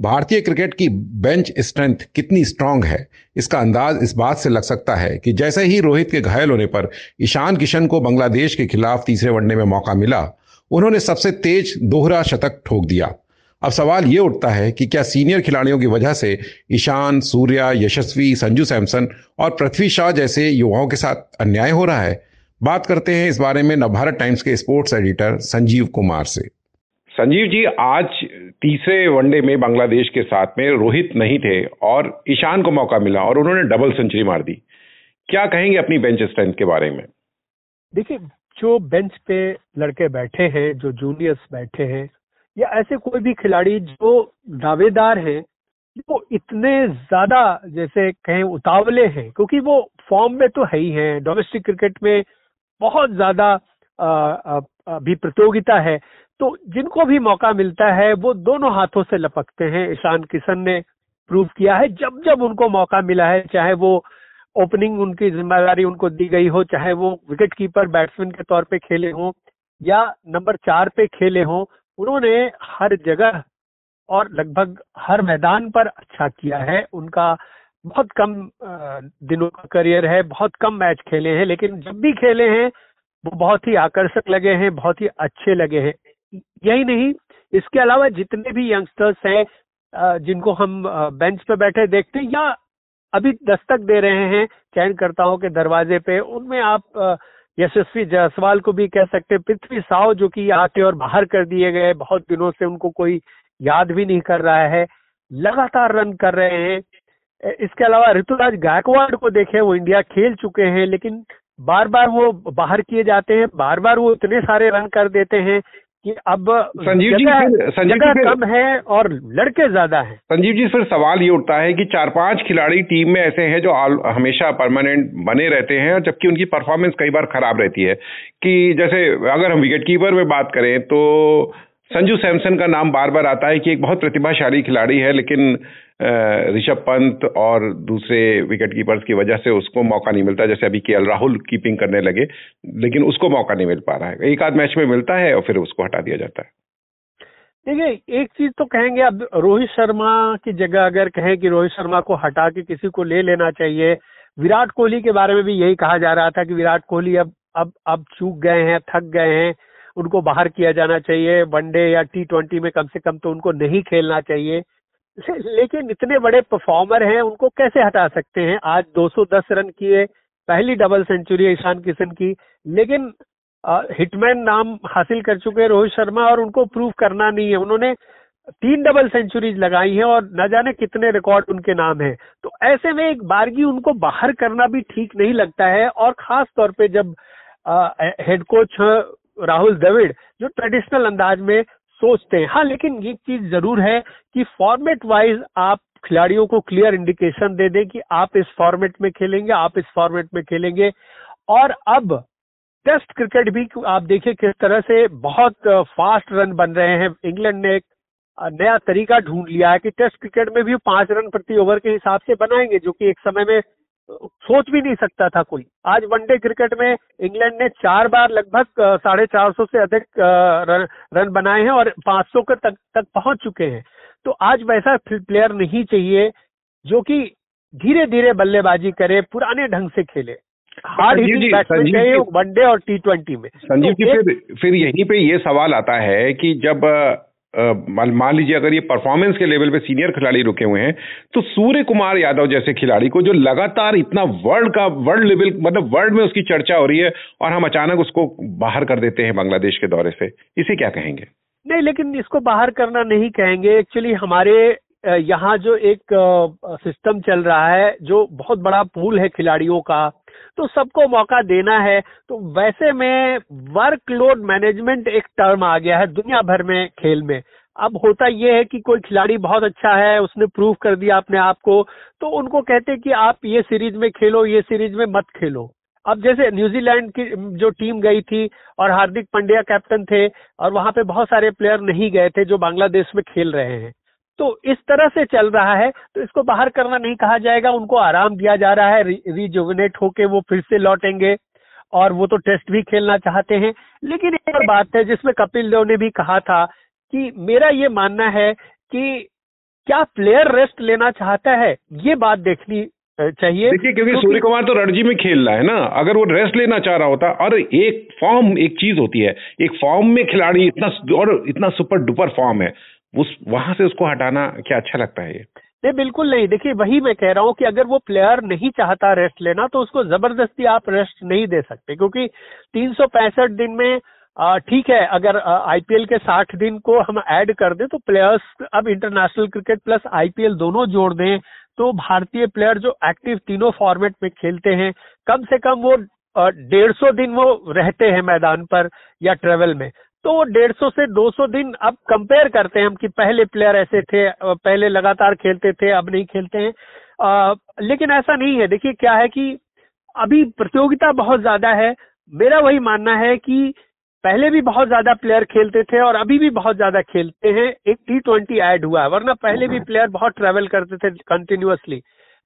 भारतीय क्रिकेट की bench strength कितनी स्ट्रांग है, इसका अंदाज इस बात से लग सकता है कि जैसे ही रोहित के घायल होने पर ईशान किशन को बांग्लादेश के खिलाफ तीसरे वनडे में मौका मिला, उन्होंने सबसे तेज दोहरा शतक ठोक दिया। अब सवाल ये उठता है कि क्या सीनियर खिलाड़ियों की वजह से ईशान, सूर्या, यशस्वी, संजू सैमसन और पृथ्वी शाह जैसे युवाओं के साथ अन्याय हो रहा है? बात करते हैं इस बारे में नवभारत टाइम्स के स्पोर्ट्स एडिटर संजीव कुमार से। संजीव जी, आज तीसरे वनडे में बांग्लादेश के साथ में रोहित नहीं थे और ईशान को मौका मिला और उन्होंने डबल सेंचुरी मार दी। क्या कहेंगे अपनी बेंच स्ट्रेंथ के बारे में? देखिए, जो बेंच पे लड़के बैठे हैं, जो जूनियर्स बैठे हैं, या ऐसे कोई भी खिलाड़ी जो दावेदार हैं, वो इतने ज़्यादा जैसे कहें उतावले हैं, क्योंकि वो फॉर्म में तो है ही है, डोमेस्टिक क्रिकेट में बहुत ज़्यादा अभी प्रतियोगिता है। तो जिनको भी मौका मिलता है, वो दोनों हाथों से लपकते हैं। ईशान किशन ने प्रूव किया है, जब जब उनको मौका मिला है, चाहे वो ओपनिंग उनकी ज़िम्मेदारी उनको दी गई हो, चाहे वो विकेट कीपर बैट्समैन के तौर पे खेले हों, या नंबर चार पे खेले हों, उन्होंने हर जगह और लगभग हर मैदान पर अच्छा किया है। उनका बहुत कम दिनों का करियर है, बहुत कम मैच खेले हैं, लेकिन जब भी खेले हैं, वो बहुत ही आकर्षक लगे हैं, बहुत ही अच्छे लगे हैं। यही नहीं। इसके अलावा जितने भी यंगस्टर्स हैं जिनको हम बेंच पे बैठे देखते हैं या अभी दस्तक दे रहे हैं चयनकर्ताओं के दरवाजे पे, उनमें आप यशस्वी जायसवाल को भी कह सकते हैं। पृथ्वी साव जो कि आते और बाहर कर दिए गए बहुत दिनों से उनको कोई याद भी नहीं कर रहा है, लगातार रन कर रहे हैं। इसके अलावा ऋतुराज गायकवाड़ को देखें, वो इंडिया खेल चुके हैं, लेकिन बार बार वो बाहर किए जाते हैं, बार बार वो इतने सारे रन कर देते हैं कि अब संजीव जी संजीव जी कम है और लड़के ज़्यादा हैं। संजीव जी फिर सवाल ये उठता है कि चार पाँच खिलाड़ी टीम में ऐसे हैं जो हमेशा परमानेंट बने रहते हैं जबकि उनकी परफॉर्मेंस कई बार खराब रहती है। कि जैसे अगर हम विकेट कीपर में बात करें तो संजू सैमसन का नाम बार बार आता है कि एक बहुत प्रतिभाशाली खिलाड़ी है, लेकिन ऋषभ पंत और दूसरे विकेट कीपर्स की वजह से उसको मौका नहीं मिलता, जैसे अभी के राहुल कीपिंग करने लगे, लेकिन उसको मौका नहीं मिल पा रहा है। एक आध मैच में मिलता है और फिर उसको हटा दिया जाता है। देखिए, एक चीज़ तो कहेंगे, अब रोहित शर्मा की जगह अगर कहें कि रोहित शर्मा को हटा के किसी को ले लेना चाहिए, विराट कोहली के बारे में भी यही कहा जा रहा था कि विराट कोहली अब अब अब चूक गए हैं, थक गए हैं। उनको बाहर किया जाना चाहिए, वनडे या टी ट्वेंटी में कम से कम तो उनको नहीं खेलना चाहिए। लेकिन इतने बड़े परफॉर्मर हैं, उनको कैसे हटा सकते हैं? आज 210 रन किए, पहली डबल सेंचुरी है ईशान किशन की, लेकिन हिटमैन नाम हासिल कर चुके हैं रोहित शर्मा और उनको प्रूव करना नहीं है। उन्होंने तीन डबल सेंचुरीज लगाई हैं और न जाने कितने रिकॉर्ड उनके नाम है। तो ऐसे में एक बारगी उनको बाहर करना भी ठीक नहीं लगता है और खास तौर पे जब हेड कोच राहुल द्रविड़ जो ट्रेडिशनल अंदाज में सोचते हैं। हाँ लेकिन ये चीज़ ज़रूर है कि फॉर्मेट वाइज आप खिलाड़ियों को क्लियर इंडिकेशन दे दें कि आप इस फॉर्मेट में खेलेंगे, आप इस फॉर्मेट में खेलेंगे। और अब टेस्ट क्रिकेट भी आप देखिए किस तरह से बहुत फास्ट रन बन रहे हैं। इंग्लैंड ने एक नया तरीका ढूंढ लिया है कि टेस्ट क्रिकेट में भी पाँच रन प्रति ओवर के हिसाब से बनाएँगे, जो कि एक समय में सोच भी नहीं सकता था कोई। आज वनडे क्रिकेट में इंग्लैंड ने चार बार लगभग साढ़े चार सौ से अधिक रन, रन बनाए हैं और 500 के तक तक पहुँच चुके हैं। तो आज वैसा प्लेयर नहीं चाहिए जो कि धीरे धीरे बल्लेबाजी करे पुराने ढंग से खेले। हार्ड हिटिंग बैट्समैन चाहिए वनडे और टी ट्वेंटी में। संजीव तो जी फिर फिर यहीं पे ये सवाल आता है कि जब मान लीजिए अगर ये परफॉर्मेंस के लेवल पे सीनियर खिलाड़ी रुके हुए हैं तो सूर्य कुमार यादव जैसे खिलाड़ी को जो लगातार इतना वर्ल्ड का वर्ल्ड लेवल मतलब वर्ल्ड में उसकी चर्चा हो रही है, और हम अचानक उसको बाहर कर देते हैं बांग्लादेश के दौरे से, इसे क्या कहेंगे? नहीं, लेकिन इसको बाहर करना नहीं कहेंगे। एक्चुअली हमारे यहाँ जो एक सिस्टम चल रहा है, जो बहुत बड़ा पूल है खिलाड़ियों का तो सबको मौका देना है। तो वैसे में वर्कलोड मैनेजमेंट एक टर्म आ गया है दुनिया भर में खेल में। अब होता यह है कि कोई खिलाड़ी बहुत अच्छा है, उसने प्रूव कर दिया अपने आप को तो उनको कहते कि आप ये सीरीज़ में खेलो, ये सीरीज़ में मत खेलो। अब जैसे न्यूजीलैंड की, जो टीम गई थी और हार्दिक पांड्या कैप्टन थे और वहाँ पे बहुत सारे प्लेयर नहीं गए थे जो बांग्लादेश में खेल रहे हैं। तो इस तरह से चल रहा है। तो इसको बाहर करना नहीं कहा जाएगा उनको आराम दिया जा रहा है रिजुवनेट होके वो फिर से लौटेंगे। और वो तो टेस्ट भी खेलना चाहते हैं। लेकिन एक और बात है जिसमें कपिल देव ने भी कहा था कि मेरा ये मानना है कि क्या प्लेयर रेस्ट लेना चाहता है ये बात देखनी चाहिए। देखिए क्योंकि सूर्य कुमार तो रणजी में खेल रहा है ना। अगर वो रेस्ट लेना चाह रहा होता और एक फॉर्म एक चीज़ होती है एक फॉर्म में खिलाड़ी इतना और इतना सुपर डुपर फॉर्म है उस, वहाँ से उसको हटाना क्या अच्छा लगता है ये? नहीं, बिल्कुल नहीं। देखिए, वही मैं कह रहा हूँ कि अगर वो प्लेयर नहीं चाहता रेस्ट लेना तो उसको ज़बरदस्ती आप रेस्ट नहीं दे सकते, क्योंकि तीन दिन में ठीक है, अगर आईपीएल के 60 दिन को हम ऐड कर दें तो प्लेयर्स अब इंटरनेशनल क्रिकेट प्लस आईपीएल दोनों जोड़ दें तो भारतीय प्लेयर जो एक्टिव तीनों फॉर्मेट में खेलते हैं, कम से कम वो डेढ़ सौ दिन वो रहते हैं मैदान पर या ट्रेवल में। तो डेढ़ सौ से दो सौ दिन अब कंपेयर करते हैं हम कि पहले प्लेयर ऐसे थे पहले लगातार खेलते थे अब नहीं खेलते हैं। आ, लेकिन ऐसा नहीं है। देखिए क्या है कि अभी प्रतियोगिता बहुत ज़्यादा है। मेरा वही मानना है कि पहले भी बहुत ज़्यादा प्लेयर खेलते थे और अभी भी बहुत ज़्यादा खेलते हैं। एक टी ट्वेंटी एड हुआ है वरना पहले भी प्लेयर बहुत ट्रेवल करते थे कंटिन्यूसली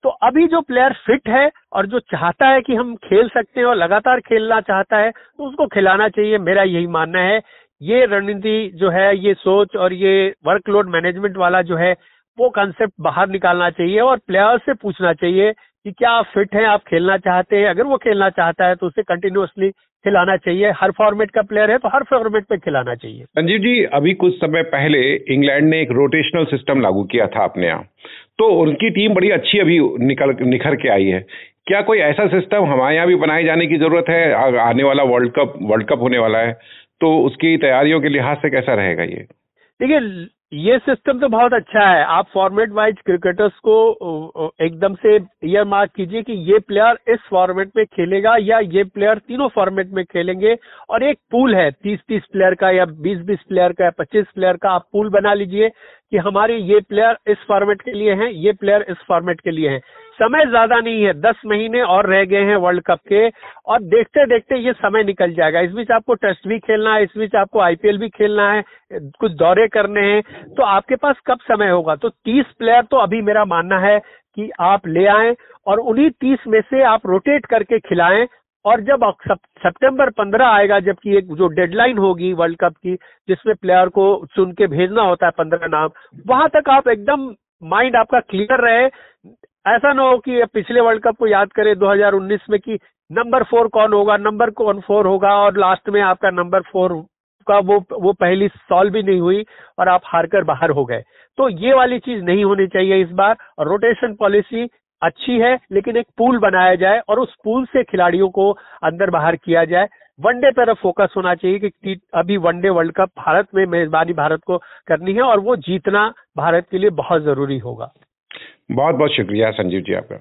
तो अभी जो प्लेयर फिट है और जो चाहता है कि हम खेल सकते हैं और लगातार खेलना चाहता है तो उसको खिलाना चाहिए। मेरा यही मानना है। ये रणनीति जो है, ये सोच और ये वर्कलोड मैनेजमेंट वाला जो है, वो कंसेप्ट बाहर निकालना चाहिए और प्लेयर से पूछना चाहिए कि क्या आप फिट हैं, आप खेलना चाहते हैं। अगर वो खेलना चाहता है तो उसे कंटिन्यूसली खिलाना चाहिए। हर फॉर्मेट का प्लेयर है तो हर फॉर्मेट पे खिलाना चाहिए। संजीव जी, अभी कुछ समय पहले इंग्लैंड ने एक रोटेशनल सिस्टम लागू किया था अपने यहाँ तो उनकी टीम बड़ी अच्छी अभी निकल, निखर के आई है। क्या कोई ऐसा सिस्टम हमारे यहाँ भी बनाए जाने की ज़रूरत है? आने वाला वर्ल्ड कप वर्ल्ड कप होने वाला है। तो उसकी तैयारियों के लिहाज से कैसा रहेगा ये? देखिए, ये सिस्टम तो बहुत अच्छा है। आप फॉर्मेट वाइज क्रिकेटर्स को एकदम से ईयर मार्क कीजिए कि ये प्लेयर इस फॉर्मेट में खेलेगा या ये प्लेयर तीनों फॉर्मेट में खेलेंगे और एक पूल है तीस तीस प्लेयर का या बीस बीस प्लेयर का या पच्चीस प्लेयर का, आप पूल बना लीजिए। कि हमारे ये प्लेयर इस फॉर्मेट के लिए हैं, ये प्लेयर इस फॉर्मेट के लिए हैं। समय ज़्यादा नहीं है, दस महीने और रह गए हैं वर्ल्ड कप के, और देखते देखते ये समय निकल जाएगा। इस बीच आपको टेस्ट भी खेलना है, इस बीच आपको आईपीएल भी खेलना है, कुछ दौरे करने हैं तो आपके पास कब समय होगा? तो तीस प्लेयर तो अभी मेरा मानना है कि आप ले आए और उन्हीं तीस में से आप रोटेट करके खिलाएँ और जब सितंबर पंद्रह आएगा, जबकि एक जो डेडलाइन होगी वर्ल्ड कप की, जिसमें प्लेयर को चुन के भेजना होता है पंद्रह नाम, वहाँ तक आप एकदम माइंड आपका क्लियर रहे। ऐसा ना हो कि पिछले वर्ल्ड कप को याद करें 2019 में कि नंबर फोर कौन होगा, नंबर कौन फोर होगा, और लास्ट में आपका नंबर फोर का वो वो पहली सॉल्व भी नहीं हुई और आप हार कर बाहर हो गए। तो ये वाली चीज़ नहीं होनी चाहिए इस बार। रोटेशन पॉलिसी अच्छी है, लेकिन एक पूल बनाया जाए और उस पूल से खिलाड़ियों को अंदर बाहर किया जाए। वनडे पर फोकस होना चाहिए कि अभी वनडे वर्ल्ड कप भारत में मेजबानी भारत को करनी है और वो जीतना भारत के लिए बहुत ज़रूरी होगा। बहुत बहुत शुक्रिया संजीव जी आपका।